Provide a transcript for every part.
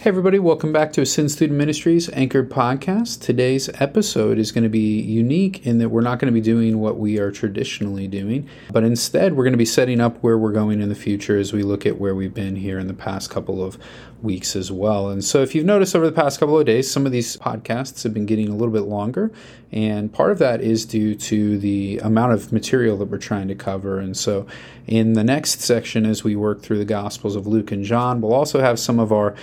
Hey, everybody, welcome back to Ascend Student Ministries Anchored Podcast. Today's episode is going to be unique in that we're not going to be doing what we are traditionally doing, but instead we're going to be setting up where we're going in the future as we look at where we've been here in the past couple of weeks as well. And so, if you've noticed over the past couple of days, some of these podcasts have been getting a little bit longer, and part of that is due to the amount of material that we're trying to cover. And so, in the next section, as we work through the Gospels of Luke and John, we'll also have some of our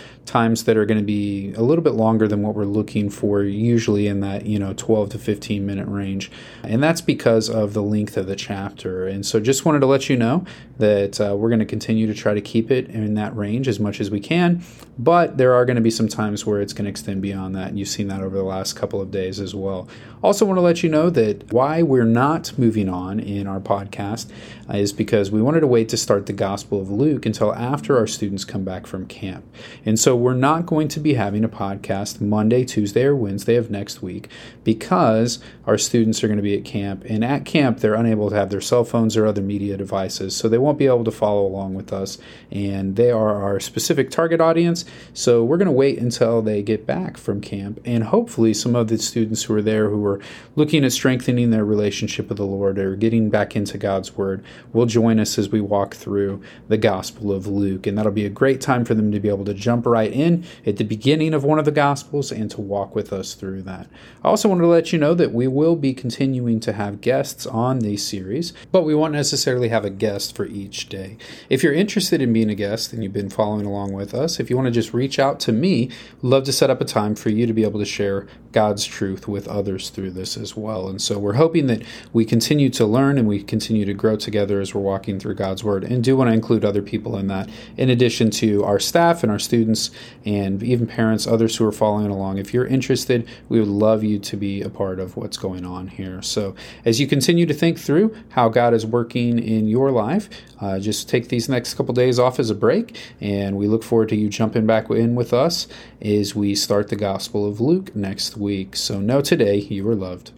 times that are going to be a little bit longer than what we're looking for, usually in that, you know, 12 to 15 minute range. And that's because of the length of the chapter. And so, just wanted to let you know that uh, we're going to continue to try to keep it in that range as much as we can. But there are going to be some times where it's going to extend beyond that. And you've seen that over the last couple of days as well. Also, want to let you know that why we're not moving on in our podcast is because we wanted to wait to start the Gospel of Luke until after our students come back from camp. And so we're not going to be having a podcast Monday, Tuesday, or Wednesday of next week because our students are going to be at camp. And at camp, they're unable to have their cell phones or other media devices. So they won't be able to follow along with us. And they are our specific target audience. So we're going to wait until they get back from camp. And hopefully, some of the students who are there who are looking at strengthening their relationship with the Lord or getting back into God's Word will join us as we walk through the Gospel of Luke. And that'll be a great time for them to be able to jump right in at the beginning of one of the Gospels and to walk with us through that. I also wanted to let you know that we will be continuing to have guests on these series, but we won't necessarily have a guest for each day. If you're interested in being a guest and you've been following along with us, if you want to just reach out to me, love to set up a time for you to be able to share God's truth with others through this as well. And so we're hoping that we continue to learn and we continue to grow together as we're walking through God's Word and do want to include other people in that, in addition to our staff and our students and even parents, others who are following along. If you're interested, we would love you to be a part of what's going on here. So as you continue to think through how God is working in your life, uh, just take these next couple days off as a break, and we look forward to you jumping back in with us as we start the Gospel of Luke next week. So know today you are loved.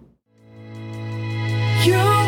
You